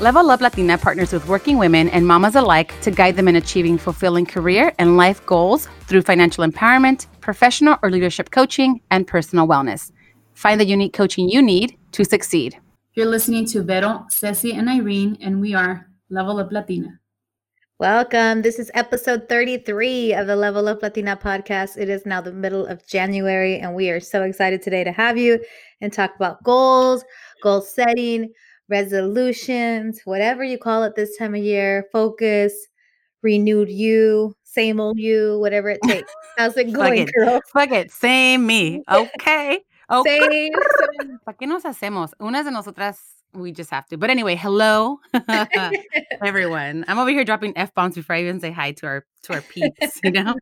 Level Up Latina partners with working women and mamas alike to guide them in achieving fulfilling career and life goals through financial empowerment, professional or leadership coaching, and personal wellness. Find the unique coaching you need to succeed. You're listening to Vero, Ceci, and Irene, and we are Level Up Latina. Welcome. This is episode 33 of the Level Up Latina podcast. It is now the middle of January, and we are so excited today to have you and talk about goals, goal setting, resolutions, whatever you call it this time of year, focus, renewed you, same old you, whatever it takes. How's it going, Fuck it. girl? Fuck it. Same me. Okay. Okay. Same. ¿Para qué nos hacemos? Unas de nosotras, we just have to. But anyway, hello, everyone. I'm over here dropping f bombs before I even say hi to our to our peeps. You know.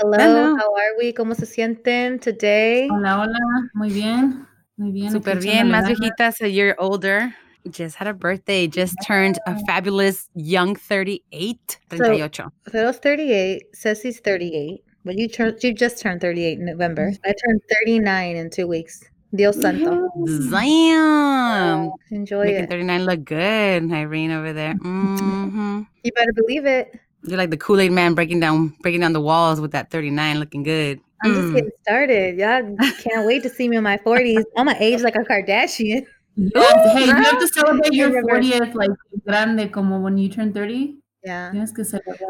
Hello, Hello. how are we? ¿Cómo se sienten today? Hola, hola. Muy bien. Muy bien. Super bien, más viejitas, a year older. Just had a birthday. Just turned a fabulous young 38. 38. So, Phil's 38, Ceci's 38, but you turned you just turned 38 in November. I turned 39 in two weeks. Dios santo. Damn. Enjoy Making it. 39 look good, Irene over there. hmm You better believe it. You're like the Kool-Aid man breaking down breaking down the walls with that 39 looking good. I'm just Mm. getting started. Y'all can't wait to see me in my 40s. I'm gonna age like a Kardashian. Yes. Hey, you have to celebrate your 40th like grande, como when you turn 30. Yeah. Tienes que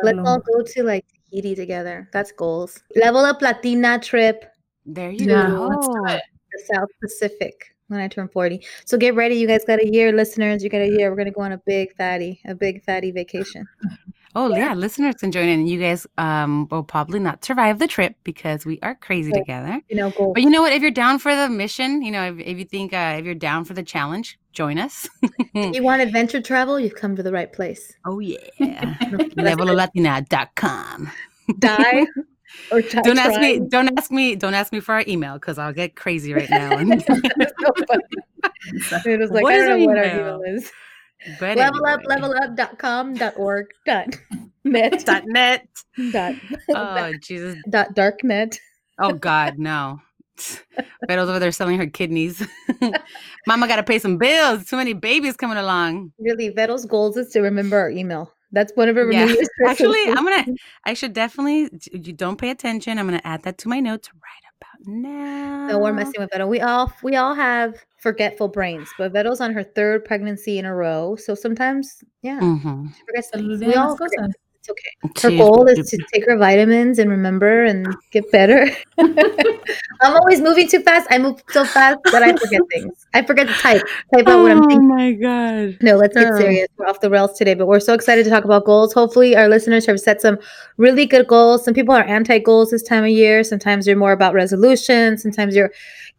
Let's all go to like Tahiti together. That's goals. Level up Latina trip, There you Yeah, go. let's do it. the South Pacific when I turn 40. So get ready. You guys got a year, listeners. You got a year. We're gonna go on a big fatty, a big fatty vacation. Oh yeah, listeners can join in. You guys um will probably not survive the trip because we are crazy Yeah. together. You know, goals. But you know what? If you're down for the mission, you know, if, if you think uh, if you're down for the challenge, join us. If you want adventure travel, you've come to the right place. oh yeah, leveluplatina.com. Die or die Don't ask me. Don't ask me. Don't ask me for our email because I'll get crazy right now. And- so. It was like, What I don't know what our email? email is. But Level up, level up dot com dot org dot net Dot net. dot Oh Jesus. dot dark net. Oh God, no. Vero's over there selling her kidneys. Mama got to pay some bills. Too many babies coming along. Really, Vettel's goals is to remember our email. That's one of her Yeah. Actually. I'm gonna. I should definitely. You don't pay attention. I'm gonna add that to my notes right about now. No, we're messing with Vettel. We all we all have forgetful brains, but Vettel's on her third pregnancy in a row, so sometimes, yeah, Mm-hmm. she forgets things. We all forget. cosas. It's okay. Her goal is to take her vitamins and remember and get better. I'm always moving too fast. I move so fast that I forget things. I forget to type type out what I'm thinking. Oh my god. No, let's get Oh. serious. We're off the rails today, but we're so excited to talk about goals. Hopefully, our listeners have set some really good goals. Some people are anti goals this time of year. Sometimes you're more about resolutions. Sometimes you're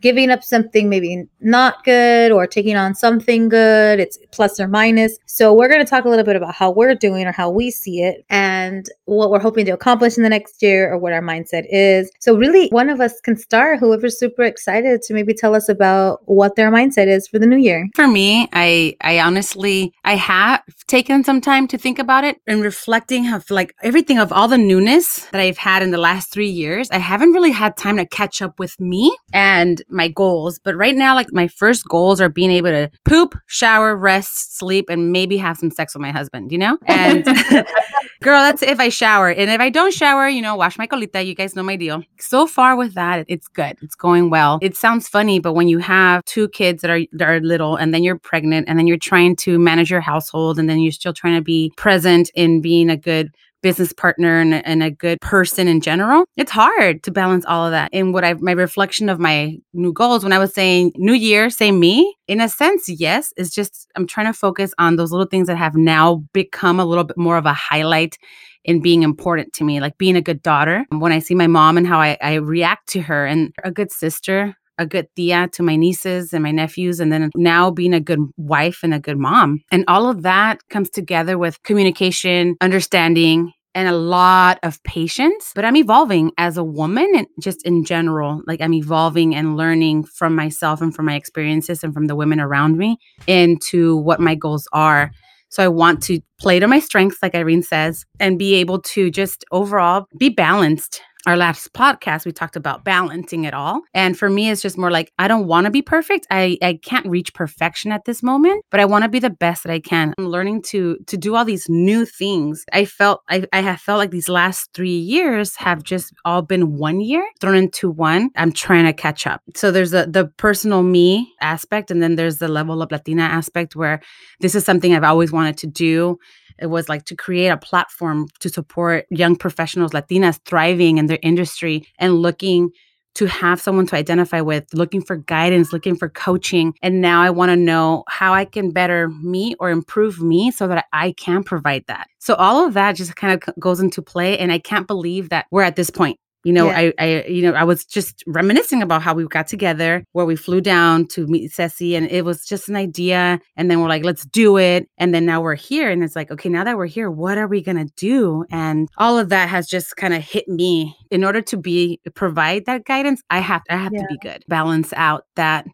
giving up something maybe not good or taking on something good. It's plus or minus. So, we're going to talk a little bit about how we're doing or how we see it and what we're hoping to accomplish in the next year or what our mindset is. So, really, one of us can start, whoever's super excited to maybe tell us about what their mindset is for the new year. For me, I I honestly I have taken some time to think about it and reflecting of like everything of all the newness that I've had in the last three years. I haven't really had time to catch up with me and my goals. But right now, like my first goals are being able to poop, shower, rest, sleep, and maybe have some sex with my husband. You know, and girl, that's if I shower. And if I don't shower, you know, wash my colita. You guys know my deal. So far with that, it's good. It's going well. It sounds funny, but when you have two kids that are that are little, and then you're pregnant, and then you're trying to manage your household, and then you're still trying to be present in being a good business partner and, and a good person in general it's hard to balance all of that and what i my reflection of my new goals when i was saying new year say me in a sense yes it's just i'm trying to focus on those little things that have now become a little bit more of a highlight in being important to me like being a good daughter when i see my mom and how i, I react to her and a good sister a good tia to my nieces and my nephews, and then now being a good wife and a good mom. And all of that comes together with communication, understanding, and a lot of patience. But I'm evolving as a woman and just in general. Like I'm evolving and learning from myself and from my experiences and from the women around me into what my goals are. So I want to play to my strengths, like Irene says, and be able to just overall be balanced our last podcast, we talked about balancing it all. And for me, it's just more like I don't want to be perfect. I, I can't reach perfection at this moment, but I want to be the best that I can. I'm learning to to do all these new things. I felt I, I have felt like these last three years have just all been one year thrown into one. I'm trying to catch up. So there's a the personal me aspect, and then there's the Level Up Latina aspect where this is something I've always wanted to do. It was like to create a platform to support young professionals, Latinas thriving in their industry and looking to have someone to identify with, looking for guidance, looking for coaching. And now I want to know how I can better me or improve me so that I can provide that. So all of that just kind of goes into play. And I can't believe that we're at this point. You know, Yeah. I, I, you know, I was just reminiscing about how we got together, where we flew down to meet Ceci, and it was just an idea. And then we're like, let's do it. And then now we're here, and it's like, okay, now that we're here, what are we gonna do? And all of that has just kind of hit me. In order to be provide that guidance, I have, I have to be good, balance out that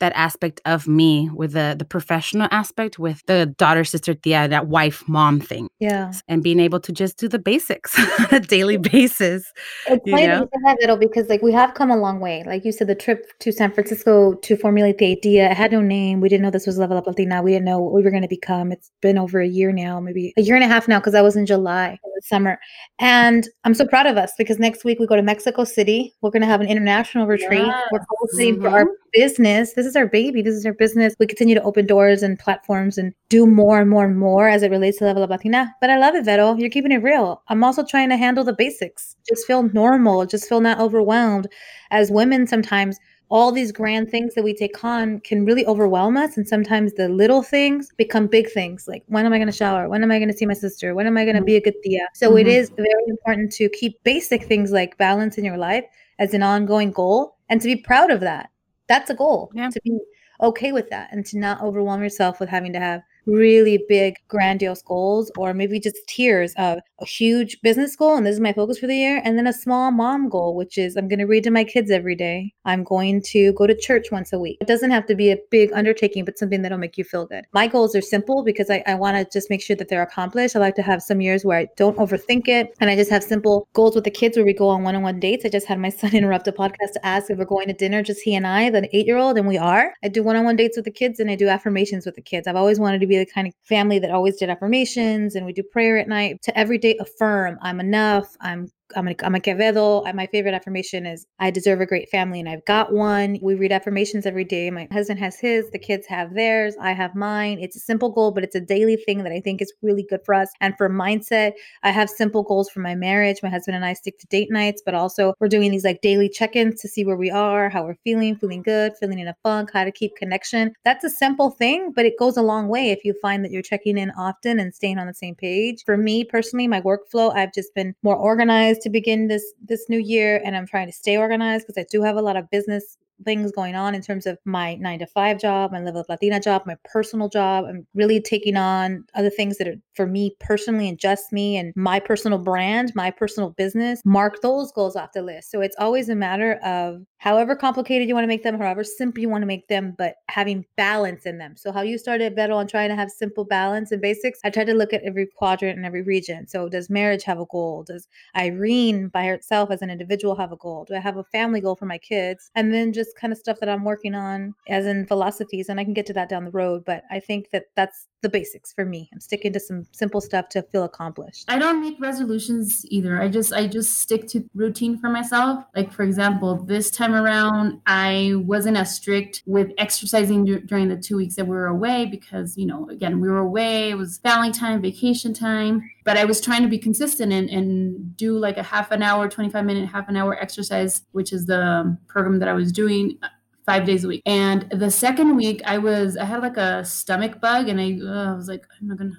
that aspect of me with the the professional aspect with the daughter sister tia uh, that wife mom thing Yeah. and being able to just do the basics on a daily basis It's You know? that you said that, Vito, because like we have come a long way. Like you said, the trip to San Francisco to formulate the idea, it had no name. We didn't know this was Level Up Latina. We didn't know what we were going to become. It's been over a year now, maybe a year and a half now, because I was in July of summer. And I'm so proud of us because next week we go to Mexico City. We're going to have an international retreat. We're Yes. cultivating for our business. This is our baby. This is our business. We continue to open doors and platforms and do more and more and more as it relates to Level Up Latina. But I love it, Vero. You're keeping it real. I'm also trying to handle the basics. Just feel normal. Just feel not overwhelmed. As women, sometimes all these grand things that we take on can really overwhelm us. And sometimes the little things become big things. Like, when am I going to shower? When am I going to see my sister? When am I going to be a good tia? So it Mhm. is very important to keep basic things like balance in your life as an ongoing goal and to be proud of that. That's a goal. Yeah. To be okay with that and to not overwhelm yourself with having to have really big, grandiose goals, or maybe just tiers of a huge business goal, and this is my focus for the year, and then a small mom goal, which is I'm going to read to my kids every day. I'm going to go to church once a week. It doesn't have to be a big undertaking, but something that'll make you feel good. My goals are simple because I, I want to just make sure that they're accomplished. I like to have some years where I don't overthink it, and I just have simple goals with the kids where we go on one on one dates. I just had my son interrupt a podcast to ask if we're going to dinner, just he and I, the eight year old, and we are. I do one on one dates with the kids and I do affirmations with the kids. I've always wanted to be the kind of family that always did affirmations and we do prayer at night. To every day affirm I'm enough, I'm I'm a, I'm a Quevedo. My favorite affirmation is I deserve a great family and I've got one. We read affirmations every day. My husband has his, the kids have theirs, I have mine. It's a simple goal, but it's a daily thing that I think is really good for us. And for mindset, I have simple goals for my marriage. My husband and I stick to date nights, but also we're doing these like daily check ins to see where we are, how we're feeling, feeling good, feeling in a funk, how to keep connection. That's a simple thing, but it goes a long way if you find that you're checking in often and staying on the same page. For me personally, my workflow, I've just been more organized to begin this this new year and I'm trying to stay organized because I do have a lot of business things going on in terms of my nine to five job, my Level Up Latina job, my personal job. I'm really taking on other things that are for me personally and just me and my personal brand, my personal business. Mark those goals off the list. So it's always a matter of however complicated you want to make them, however simple you want to make them, but having balance in them. So how you started better on trying to have simple balance and basics, I tried to look at every quadrant and every region. So does marriage have a goal? Does Irene by herself as an individual have a goal? Do I have a family goal for my kids? And then just kind of stuff that I'm working on as in philosophies. And I can get to that down the road. But I think that that's the basics for me. I'm sticking to some simple stuff to feel accomplished. I don't make resolutions either. I just I just stick to routine for myself. Like for example, this time around I wasn't as strict with exercising dur- during the 2 weeks that we were away because, you know, again, we were away, it was family time, vacation time, but I was trying to be consistent and, and do like a half an hour, 25 minute, half an hour exercise, which is the program that I was doing uh, five days a week. And the second week, I was I had like a stomach bug, and I, uh, I was like, I'm not gonna.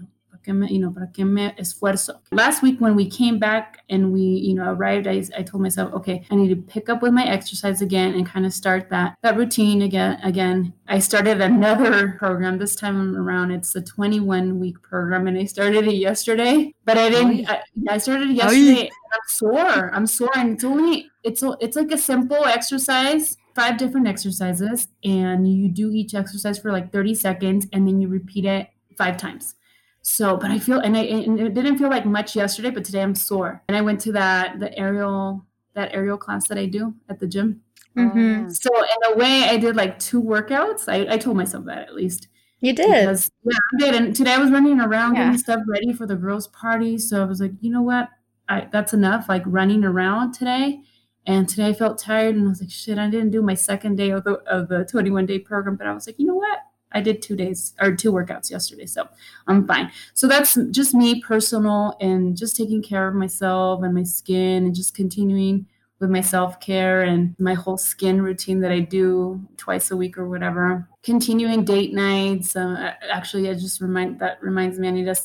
¿Para qué me- You know, para qué me esfuerzo? Last week when we came back and we, you know, arrived, I, I told myself, okay, I need to pick up with my exercise again and kind of start that that routine again. Again, I started another program this time around. It's a 21 week program, and I started it yesterday. But I didn't. I, I started it yesterday. I'm sore. I'm sore, and it's only it's it's like a simple exercise five different exercises and you do each exercise for like 30 seconds and then you repeat it five times so but i feel and i and it didn't feel like much yesterday but today i'm sore and i went to that the aerial that aerial class that I do at the gym. Mhm. So in a way, I did like two workouts. I, I told myself that at least. You did. Because, yeah, I did. And today I was running around Yeah. getting stuff ready for the girls' party. So I was like, you know what? I that's enough. Like running around today. And today I felt tired, and I was like, shit, I didn't do my second day of the of the 21 day program. But I was like, you know what? I did two days or two workouts yesterday, so I'm fine. So that's just me personal and just taking care of myself and my skin and just continuing with my self care and my whole skin routine that I do twice a week or whatever. Continuing date nights. Uh, actually, I just remind that reminds me I need to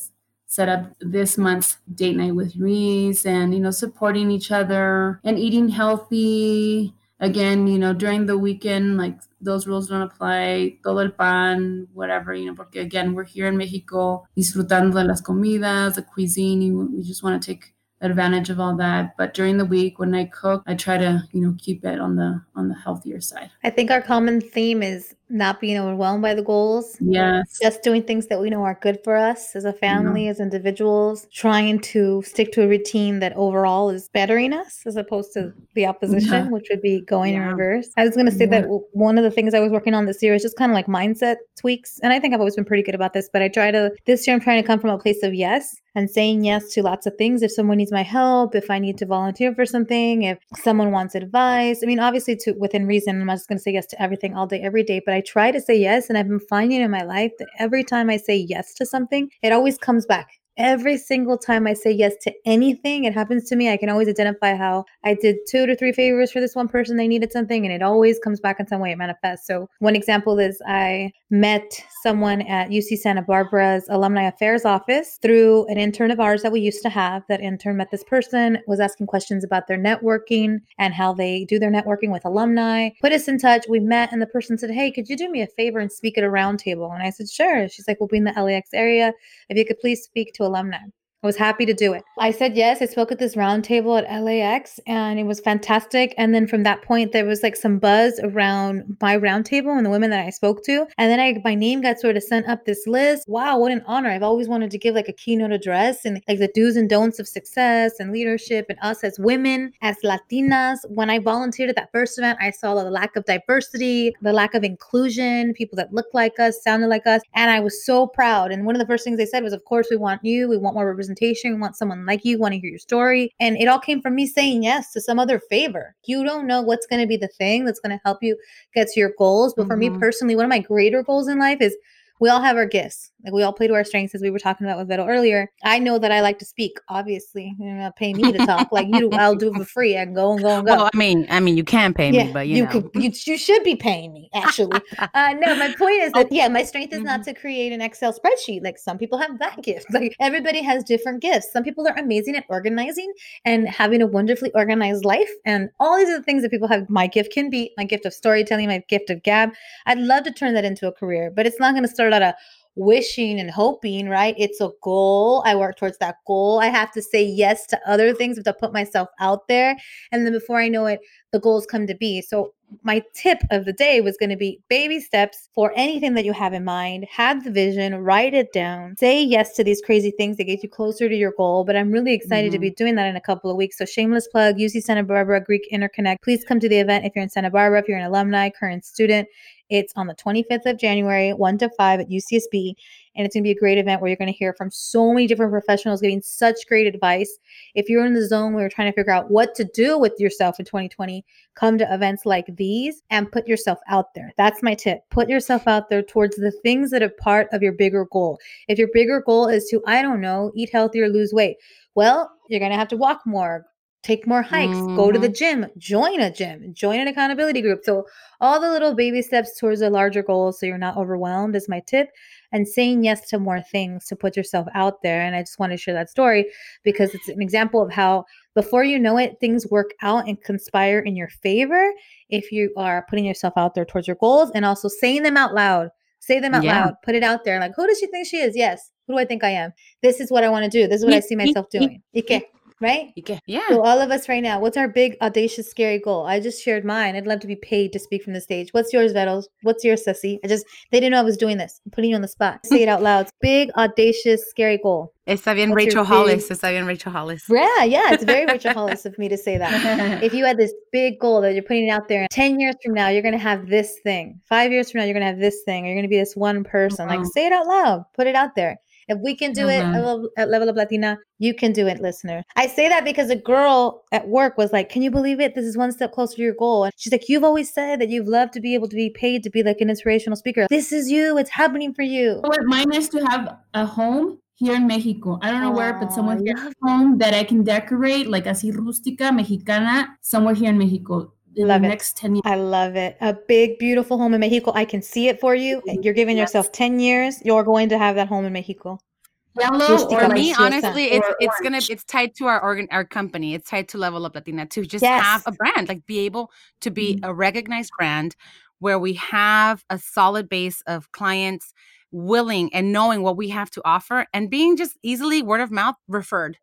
set up this month's date night with Reese and you know supporting each other and eating healthy. Again, you know during the weekend, like those rules don't apply. Todo el pan, whatever, you know, porque again we're here in Mexico disfrutando de las comidas, the cuisine. We just want to take advantage of all that but during the week when i cook i try to you know keep it on the on the healthier side I think our common theme is not being overwhelmed by the goals. yes Just doing things that we know are good for us as a family, as individuals, trying to stick to a routine that overall is bettering us as opposed to the opposition, Yeah. which would be going in reverse. I was going to say Yeah. that one of the things I was working on this year is just kind of like mindset tweaks. And I think I've always been pretty good about this, but I try to, this year, I'm trying to come from a place of yes and saying yes to lots of things. If someone needs my help, if I need to volunteer for something, if someone wants advice, I mean, obviously, to within reason, I'm not just going to say yes to everything all day, every day, but I try to say yes. And I've been finding in my life that every time I say yes to something, it always comes back. Every single time I say yes to anything, it happens to me. I can always identify how I did two to three favors for this one person. They needed something, and it always comes back in some way. It manifests. So, one example is I met someone at UC Santa Barbara's Alumni Affairs office through an intern of ours that we used to have. That intern met this person, was asking questions about their networking and how they do their networking with alumni. Put us in touch. We met, and the person said, Hey, could you do me a favor and speak at a roundtable? And I said, Sure. She's like, We'll be in the LAX area. If you could please speak to alumni. I was happy to do it. I said yes. I spoke at this roundtable at LAX and it was fantastic. And then from that point, there was like some buzz around my roundtable and the women that I spoke to. And then I, my name got sort of sent up this list. Wow, what an honor. I've always wanted to give like a keynote address and like the do's and don'ts of success and leadership and us as women, as Latinas. When I volunteered at that first event, I saw the lack of diversity, the lack of inclusion, people that looked like us, sounded like us. And I was so proud. And one of the first things they said was, Of course, we want you. We want more representation. We want someone like you, want to hear your story. And it all came from me saying yes to some other favor. You don't know what's going to be the thing that's going to help you get to your goals. But for me Mhm. personally, one of my greater goals in life is we all have our gifts. Like we all play to our strengths, as we were talking about with Vito earlier. I know that I like to speak. Obviously, you're not paying me to talk like you. do. I'll do it for free. and go and go and go. Well, I mean, I mean, you can pay me, but you, know. could, you you should be paying me actually. uh, no, my point is that yeah, my strength is not to create an Excel spreadsheet. Like some people have that gift. Like everybody has different gifts. Some people are amazing at organizing and having a wonderfully organized life, and all these are the things that people have. My gift can be my gift of storytelling, my gift of gab. I'd love to turn that into a career, but it's not going to start a wishing and hoping, right? It's a goal. I work towards that goal. I have to say yes to other things, to put myself out there. And then before I know it, the goals come to be. So my tip of the day was going to be baby steps for anything that you have in mind. Have the vision, write it down, say yes to these crazy things that get you closer to your goal. But I'm really excited to be mm-hmm. doing that in a couple of weeks. So shameless plug, UC Santa Barbara Greek Interconnect. Please come to the event if you're in Santa Barbara, if you're an alumni, current student. It's on the 25th of January, 1 to 5 at UCSB. And it's going to be a great event where you're going to hear from so many different professionals giving such great advice. If you're in the zone where you're trying to figure out what to do with yourself in 2020, come to events like these and put yourself out there. That's my tip. Put yourself out there towards the things that are part of your bigger goal. If your bigger goal is to, I don't know, eat healthier, lose weight, well, you're going to have to walk more, take more hikes, go to the gym, join a gym, join an accountability group. So, all the little baby steps towards a larger goal so you're not overwhelmed is my tip. And saying yes to more things to put yourself out there. And I just want to share that story because it's an example of how before you know it, things work out and conspire in your favor if you are putting yourself out there towards your goals and also saying them out loud. Say them out Yeah. loud. Put it out there. Like, who does she think she is? Yes. Who do I think I am? This is what I want to do. This is what I see myself doing. ¿Y qué? Right? You can, yeah. So all of us right now, what's our big, audacious, scary goal? I just shared mine. I'd love to be paid to speak from the stage. What's yours, Vettles? What's yours, Ceci? I just they didn't know I was doing this. I'm putting you on the spot. Say it out loud. Big, audacious, scary goal. Está bien What's Rachel Hollis. big- Está bien Rachel Hollis. Yeah, yeah. It's very Rachel Hollis of me to say that. If you had this big goal that you're putting it out there, 10 years from now, you're going to have this thing. Five years from now, you're going to have this thing. Or you're going to be this one person. Like, uh-huh. say it out loud. Put it out there. If we can do it Mhm. at level, at Level Up Latina, you can do it, listener. I say that because a girl at work was like, Can you believe it? This is one step closer to your goal. And she's like, You've always said that you've loved to be able to be paid to be like an inspirational speaker. This is you. It's happening for you. What mine is to have a home here in Mexico. I don't know where, but somewhere here home that I can decorate like así rústica, mexicana, somewhere here in Mexico. In Love the it. next 10 years. I love it. A big, beautiful home in Mexico. I can see it for you. You're giving Yes. yourself 10 years. You're going to have that home in Mexico. Yellow For me, honestly, it's it's gonna it's tied to our organ our company. It's tied to Level Up Latina to just Yes. have a brand, like be able to be Mhm. a recognized brand where we have a solid base of clients willing and knowing what we have to offer and being just easily word of mouth referred.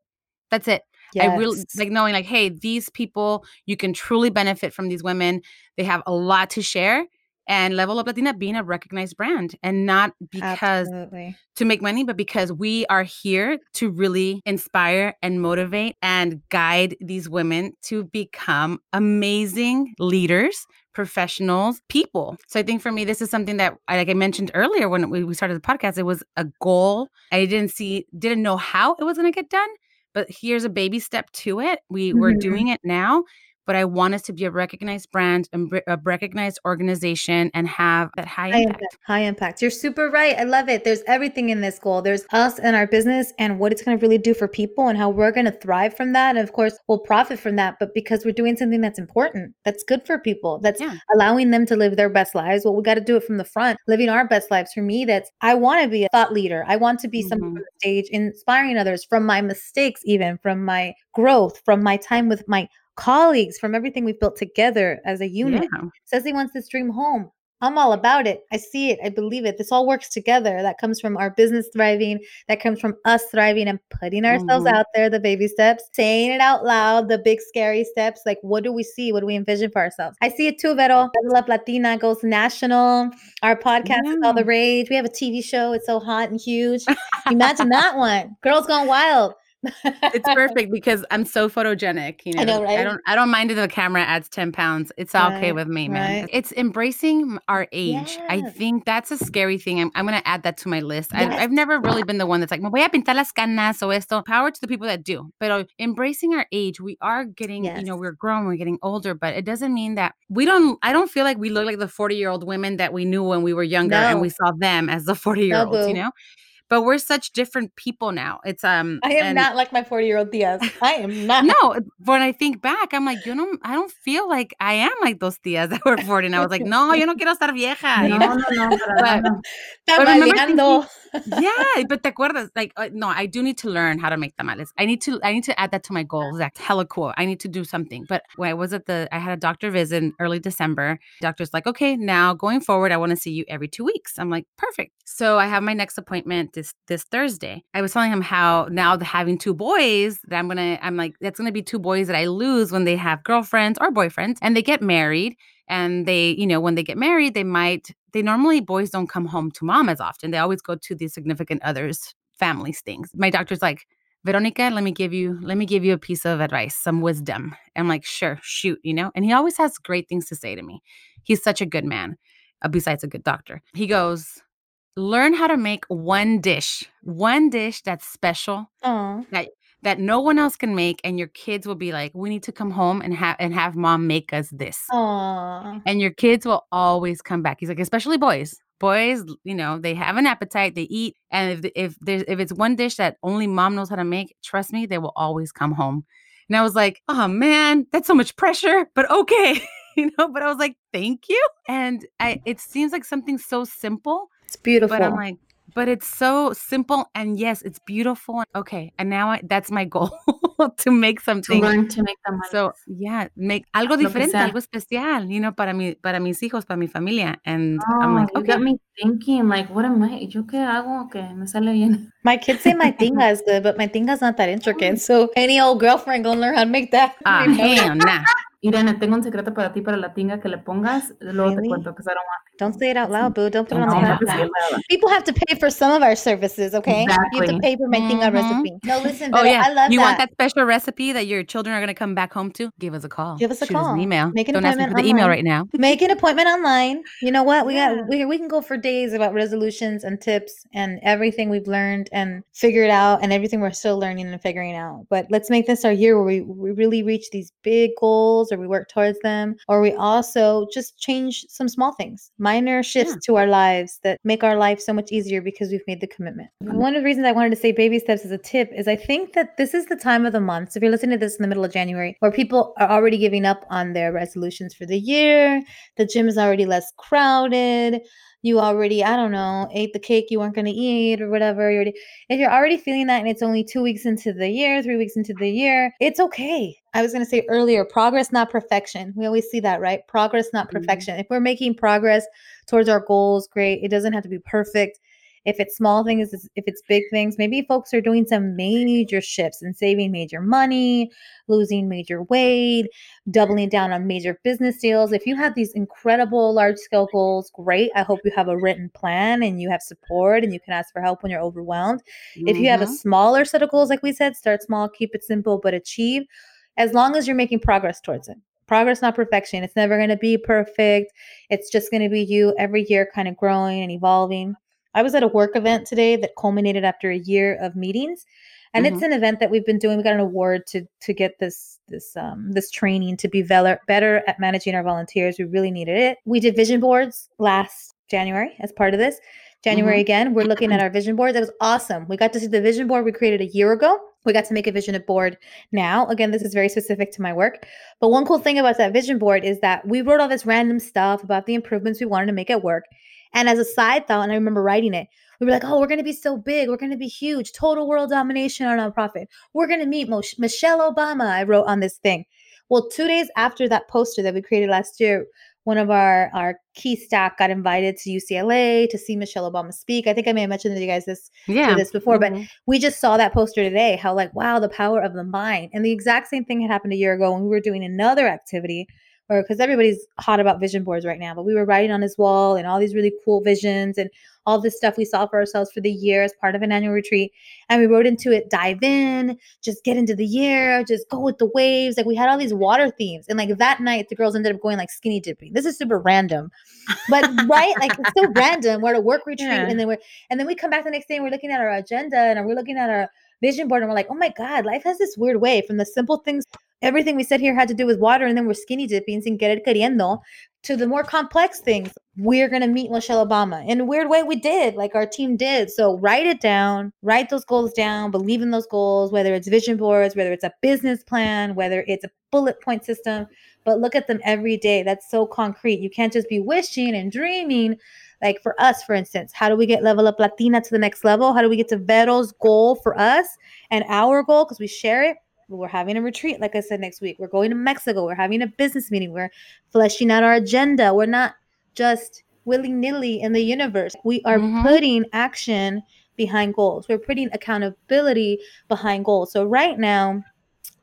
That's it. I really like knowing like, hey, these people, you can truly benefit from these women. They have a lot to share. And Level Up Latina being a recognized brand and not because Absolutely. to make money, but because we are here to really inspire and motivate and guide these women to become amazing leaders, professionals, people. So I think for me, this is something that, like I mentioned earlier when we started the podcast, it was a goal. I didn't see, didn't know how it was going to get done, but here's a baby step to it. We we're Mhm. doing it now. But I want us to be a recognized brand, and a recognized organization, and have that high High impact. impact. High impact. You're super right. I love it. There's everything in this goal. There's us and our business and what it's going to really do for people and how we're going to thrive from that. And of course, we'll profit from that. But because we're doing something that's important, that's good for people, that's Yeah. allowing them to live their best lives. Well, we got to do it from the front, living our best lives. For me, that's I want to be a thought leader. I want to be someone Mhm. on the stage, inspiring others from my mistakes, even from my growth, from my time with my colleagues, from everything we've built together as a unit Yeah. says he wants this dream home. I'm all about it. I see it. I believe it. This all works together. That comes from our business thriving. That comes from us thriving and putting ourselves Mhm. out there, the baby steps, saying it out loud, the big scary steps. Like, what do we see? What do we envision for ourselves? I see it too, Vero. Level Latina goes national. Our podcast is all the rage. We have a TV show. It's so hot and huge. Imagine that one. Girls Gone Wild. It's perfect because I'm so photogenic. You know, I know, right? I don't. I don't mind if the camera adds ten pounds. It's all okay with me, man. right. It's embracing our age. I think that's a scary thing. I'm, I'm going to add that to my list. I, Yes. I've never really been the one that's like, me voy a pintar las canas o esto. Power to the people that do. But uh, embracing our age, we are getting. yes. You know, we're growing. We're getting older, but it doesn't mean that we don't. I don't feel like we look like the 40 year old women that we knew when we were younger, and we saw them as the 40 year olds. boo. You know. But we're such different people now. It's um. I am and- not like my 40 year old Diaz. I am not. no, when I think back, I'm like, you know, I don't feel like I am like those tías that were 40. And I was like, no, yo no quiero estar vieja. you No, no, no, But- But remember yeah, but te acuerdas? Like, uh, no, I do need to learn how to make tamales. I need to, I need to add that to my goals. That's hella cool. I need to do something. But when I was at the, I had a doctor visit in early December. Doctor's like, okay, now going forward, I want to see you every two weeks. I'm like, perfect. So I have my next appointment this this Thursday. I was telling him how now having two boys that I'm gonna, I'm like, that's gonna be two boys that I lose when they have girlfriends or boyfriends and they get married and they you know when they get married they might they normally boys don't come home to mom as often. They always go to the significant others families things. My doctor's like veronica let me give you let me give you a piece of advice some wisdom. I'm like sure shoot you know? And he always has great things to say to me. He's such a good man uh, besides a good doctor. He goes learn how to make one dish one dish that's special Aw. that no one else can make and your kids will be like we need to come home and have and have mom make us this Aw. and your kids will always come back. He's like, especially boys. Boys, you know, they have an appetite, they eat, and if if there's if it's one dish that only mom knows how to make, trust me, they will always come home. And I was like, oh man, that's so much pressure, but okay, you know. But I was like, thank you. And I, it seems like something so simple, It's beautiful. but I'm like, but it's so simple and yes, it's beautiful. Okay, and now I, that's my goal to make something. To something. learn to make the money. So yeah, make algo diferente, algo especial, you know, para mi, para mis hijos, para mi familia. And I'm Oh, like, you okay, got me thinking, like, what am I? ¿Yo qué hago? Que me sale bien. My kids say my tinga is good, but my tinga's not that intricate. So any old girlfriend gonna learn how to make that. ah, you know? hell nah. Irene, tengo un secreto para ti, para la tinga que le pongas. Luego te cuento, because I don't want Don't say it out loud, boo. Don't put it on the no, podcast. no, no. People have to pay for some of our services, okay? You have to pay for my tinga Mhm. recipe. No, listen, Oh Vero, yeah, I love you that. want that special recipe that your children are gonna come back home to? Give us a call. Give us a Shoot us call. an email. Make an Don't ask me for appointment the email right now. Make an appointment online. You know what? We Yeah. got we, we can go for days about resolutions and tips and everything we've learned and figured out and everything we're still learning and figuring out. But let's make this our year where we, we really reach these big goals or we work towards them or we also just change some small things, minor shifts Yeah. to our lives that make our life so much easier because we've made the commitment. Mm-hmm. One of the reasons I wanted to say baby steps as a tip is I think that this is the time of the month. So if you're listening to this in the middle of January, where people are already giving up on their resolutions for the year, the gym is already less crowded. You already, I don't know, ate the cake you weren't going to eat or whatever. You're already, if you're already feeling that and it's only two weeks into the year, three weeks into the year, it's okay. I was going to say earlier, progress, not perfection. We always see that, right? Progress, not Mhm. perfection. If we're making progress towards our goals, great. It doesn't have to be perfect. If it's small things, if it's big things, maybe folks are doing some major shifts and saving major money, losing major weight, doubling down on major business deals. If you have these incredible large scale goals, great. I hope you have a written plan and you have support and you can ask for help when you're overwhelmed. If you have a Mhm. smaller set of goals, like we said, start small, keep it simple, but achieve as long as you're making progress towards it. Progress, not perfection. It's never going to be perfect. It's just going to be you every year kind of growing and evolving. I was at a work event today that culminated after a year of meetings. And it's an event that we've been doing. We got an award to to get this this um this training to be better better at managing our volunteers. We really needed it. We did vision boards last January as part of this. January again, we're looking at our vision board. That was awesome. We got to see the vision board we created a year ago. We got to make a vision board now. Again, this is very specific to my work. But one cool thing about that vision board is that we wrote all this random stuff about the improvements we wanted to make at work. And as a side thought, and I remember writing it, we were like, oh, we're going to be so big. We're going to be huge. Total world domination on our nonprofit. We're going to meet Mosh- Michelle Obama, I wrote on this thing. Well, two days after that poster that we created last year, one of our, our key staff got invited to UCLA to see Michelle Obama speak. I think I may have mentioned to you guys this Yeah. this before, but Mhm. we just saw that poster today how like wow the power of the mind and the exact same thing had happened a year ago when we were doing another activity or because everybody's hot about vision boards right now but we were writing on his wall and all these really cool visions and all this stuff we saw for ourselves for the year as part of an annual retreat. And we wrote into it dive in just get into the year just go with the waves. Like we had all these water themes. And like that night the girls ended up going like skinny dipping. This is super random. But right? Like it's so random. We're at a work retreat Yeah. and then we're and then we come back the next day and we're looking at our agenda and we're looking at our vision board and we're like, oh my God, life has this weird way from the simple things. Everything we said here had to do with water, and then we're skinny dipping sin querer queriendo to the more complex things. We're going to meet Michelle Obama. In a weird way, we did, like our team did. So write it down, write those goals down, believe in those goals, whether it's vision boards, whether it's a business plan, whether it's a bullet point system, but look at them every day. That's so concrete. You can't just be wishing and dreaming like for us, for instance, how do we get level up Latina to the next level? How do we get to Vero's goal for us and our goal? Because we share it. We're having a retreat, like I said, next week. We're going to Mexico. We're having a business meeting. We're fleshing out our agenda. We're not just willy nilly in the universe. We are Mhm. putting action behind goals. We're putting accountability behind goals. So, right now,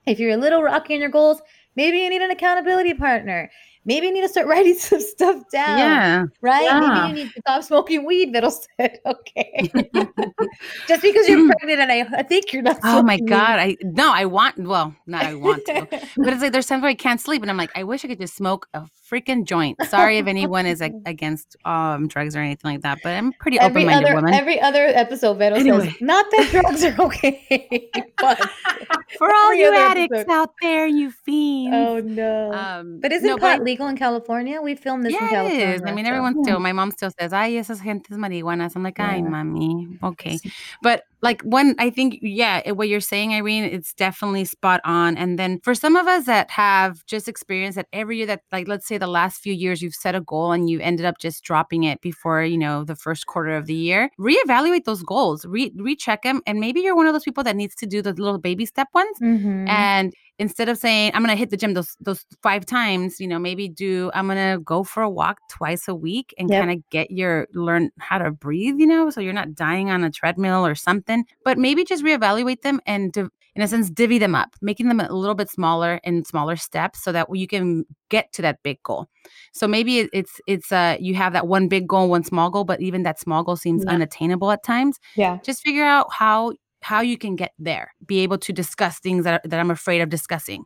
if you're a little rocky in your goals, maybe you need an accountability partner. Maybe you need to start writing some stuff down Yeah. right? Yeah. Maybe you need to stop smoking weed, Middle said. Okay. Just because you're hmm. pregnant and I, I think you're not Oh my smoking weed. God. I no, I want well, not I want to. But it's like there's times where I can't sleep and I'm like, I wish I could just smoke a freaking joint. Sorry if anyone is like, against um drugs or anything like that, but I'm pretty open minded woman. every other episode, Vero Anyway. says, not that drugs are okay. but For all you addicts episode. out there, you fiends. oh no. um, but isn't no, pot I- legal in California? We filmed this in yeah, it California. is. I mean, so- everyone still, my mom still says, ay, esas gentes marihuanas. I'm like, ay, Yeah. mommy. Okay. But like when i think yeah what you're saying irene it's definitely spot on and then for some of us that have just experienced that every year that like let's say the last few years you've set a goal and you ended up just dropping it before you know the first quarter of the year reevaluate those goals re- recheck them and maybe you're one of those people that needs to do the little baby step ones Mhm. and instead of saying i'm gonna hit the gym those those five times you know maybe do i'm gonna go for a walk twice a week and Yep. kind of get your learn how to breathe you know so you're not dying on a treadmill or something but maybe just reevaluate them and div- in a sense divvy them up making them a little bit smaller in smaller steps so that you can get to that big goal so maybe it- it's it's uh you have that one big goal one small goal but even that small goal seems Yeah. unattainable at times yeah. just figure out how how you can get there be able to discuss things that, that i'm afraid of discussing.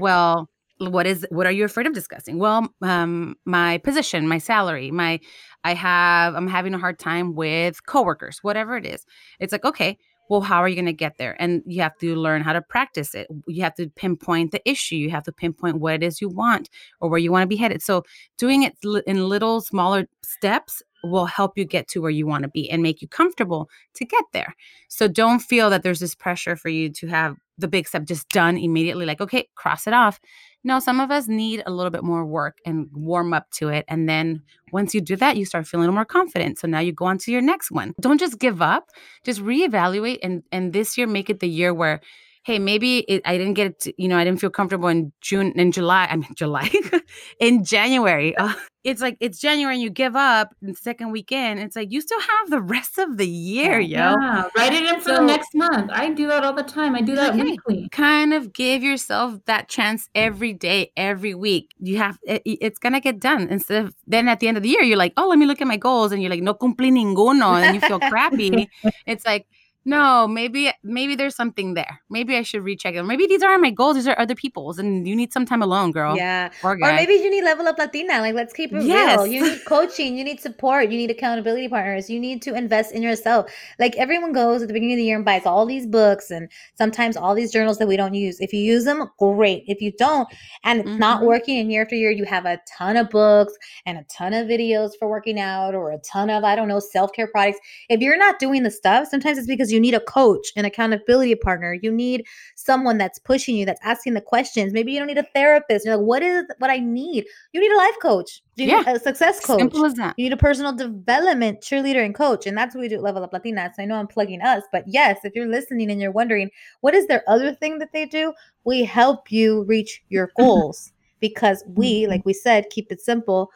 Well what is what are you afraid of discussing? Well um my position my salary my i have i'm having a hard time with coworkers whatever it is. It's like okay well how are you going to get there? And you have to learn how to practice it. You have to pinpoint the issue. You have to pinpoint what it is you want or where you want to be headed. So doing it in little smaller steps will help you get to where you want to be and make you comfortable to get there. So don't feel that there's this pressure for you to have the big step just done immediately like okay cross it off. No some of us need a little bit more work and warm up to it and then once you do that you start feeling more confident. So now you go on to your next one. Don't just give up. Just reevaluate and and this year make it the year where hey maybe it, i didn't get to, you know i didn't feel comfortable in june in july i mean july in january. Uh, it's like it's january and you give up in the second weekend. It's like you still have the rest of the year yo. Yeah, write it in for So- the next month. I do that all the time. I do that Okay. weekly. kind of give yourself that chance every day every week. You have it, it's gonna get done. Instead of then at the end of the year you're like oh let me look at my goals. And you're like no cumplí ninguno. And you feel crappy. It's like no maybe maybe there's something there maybe i should recheck it maybe these aren't my goals these are other people's and you need some time alone girl Yeah. or Or maybe you need level up Latina. Like, let's keep it real. Yes. You need coaching. You need support. You need accountability partners. You need to invest in yourself. Like, everyone goes at the beginning of the year and buys all these books and sometimes all these journals that we don't use. If you use them, great. If you don't, and it's not Mhm. working, and year after year, you have a ton of books and a ton of videos for working out or a ton of, I don't know, self care products. If you're not doing the stuff, sometimes it's because you need a coach, an accountability partner. You need someone that's pushing you, that's asking the questions. Maybe you don't need a therapist. You're like, what is what I need? You need a life coach. You need a success coach. simple as that You need a personal development cheerleader and coach. And that's what we do at Level Up Latinas. I know I'm plugging us, but yes, if you're listening and you're wondering, what is their other thing that they do? We help you reach your mm-hmm. goals because we, mm-hmm. like we said, keep it simple,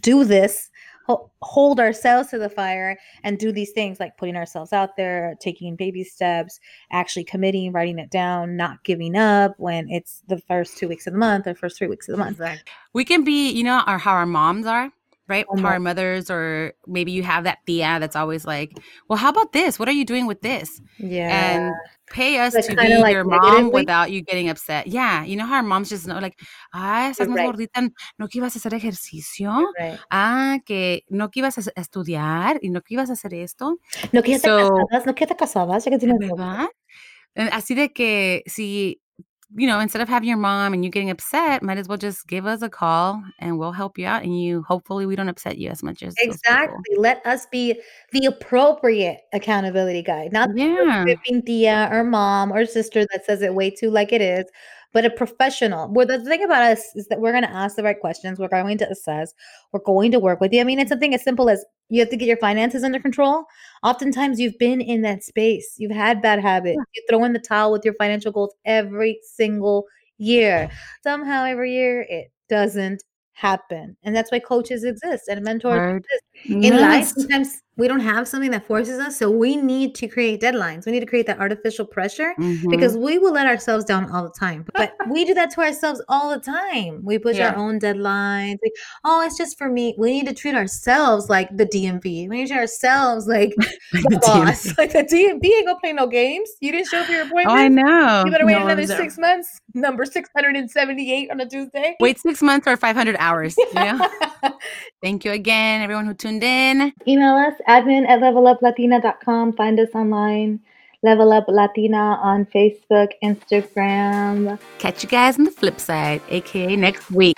do this, hold ourselves to the fire, and do these things like putting ourselves out there, taking baby steps, actually committing, writing it down, not giving up when it's the first two weeks of the month or first three weeks of the month. we can be you know our how our moms are right how our mothers or maybe you have that tia that's always like well how about this what are you doing with this Yeah. and pay us to be like your mom negatively? without you getting upset. Yeah, you know how our moms just know, like, ah, estás más Right. gordita, no que ibas a hacer ejercicio, right. ah, que no que ibas a estudiar y no que ibas a hacer esto, No que ya te So- casabas, no que te casabas, ya que tienes. ¿verdad? And así de que si, you know, instead of having your mom and you getting upset, might as well just give us a call and we'll help you out. And you, hopefully, we don't upset you as much as. Exactly. Let us be the appropriate accountability guide, not the Yeah. tripping tia or mom or sister that says it way too like it is, but a professional. Where the thing about us is that we're going to ask the right questions. We're going to assess. We're going to work with you. I mean, it's mm-hmm. something as simple as you have to get your finances under control. Oftentimes, you've been in that space. You've had bad habits. You throw in the towel with your financial goals every single year. Somehow, every year, it doesn't happen. And that's why coaches exist and mentors exist in life sometimes we don't have something that forces us so we need to create deadlines we need to create that artificial pressure Mhm. because we will let ourselves down all the time but we do that to ourselves all the time we push Yeah. our own deadlines we, oh it's just for me we need to treat ourselves like the dmv we need to treat ourselves like the The boss like the dmv ain't gonna play no games you didn't show up for your appointment Oh, I know. you better wait No another one's there. six months number 678 on a tuesday Wait six months or 500 hours. You know? Thank you again, everyone who tuned in. Email us admin at leveluplatina.com. Find us online. Level Up Latina on Facebook, Instagram. Catch you guys on the flip side, aka next week.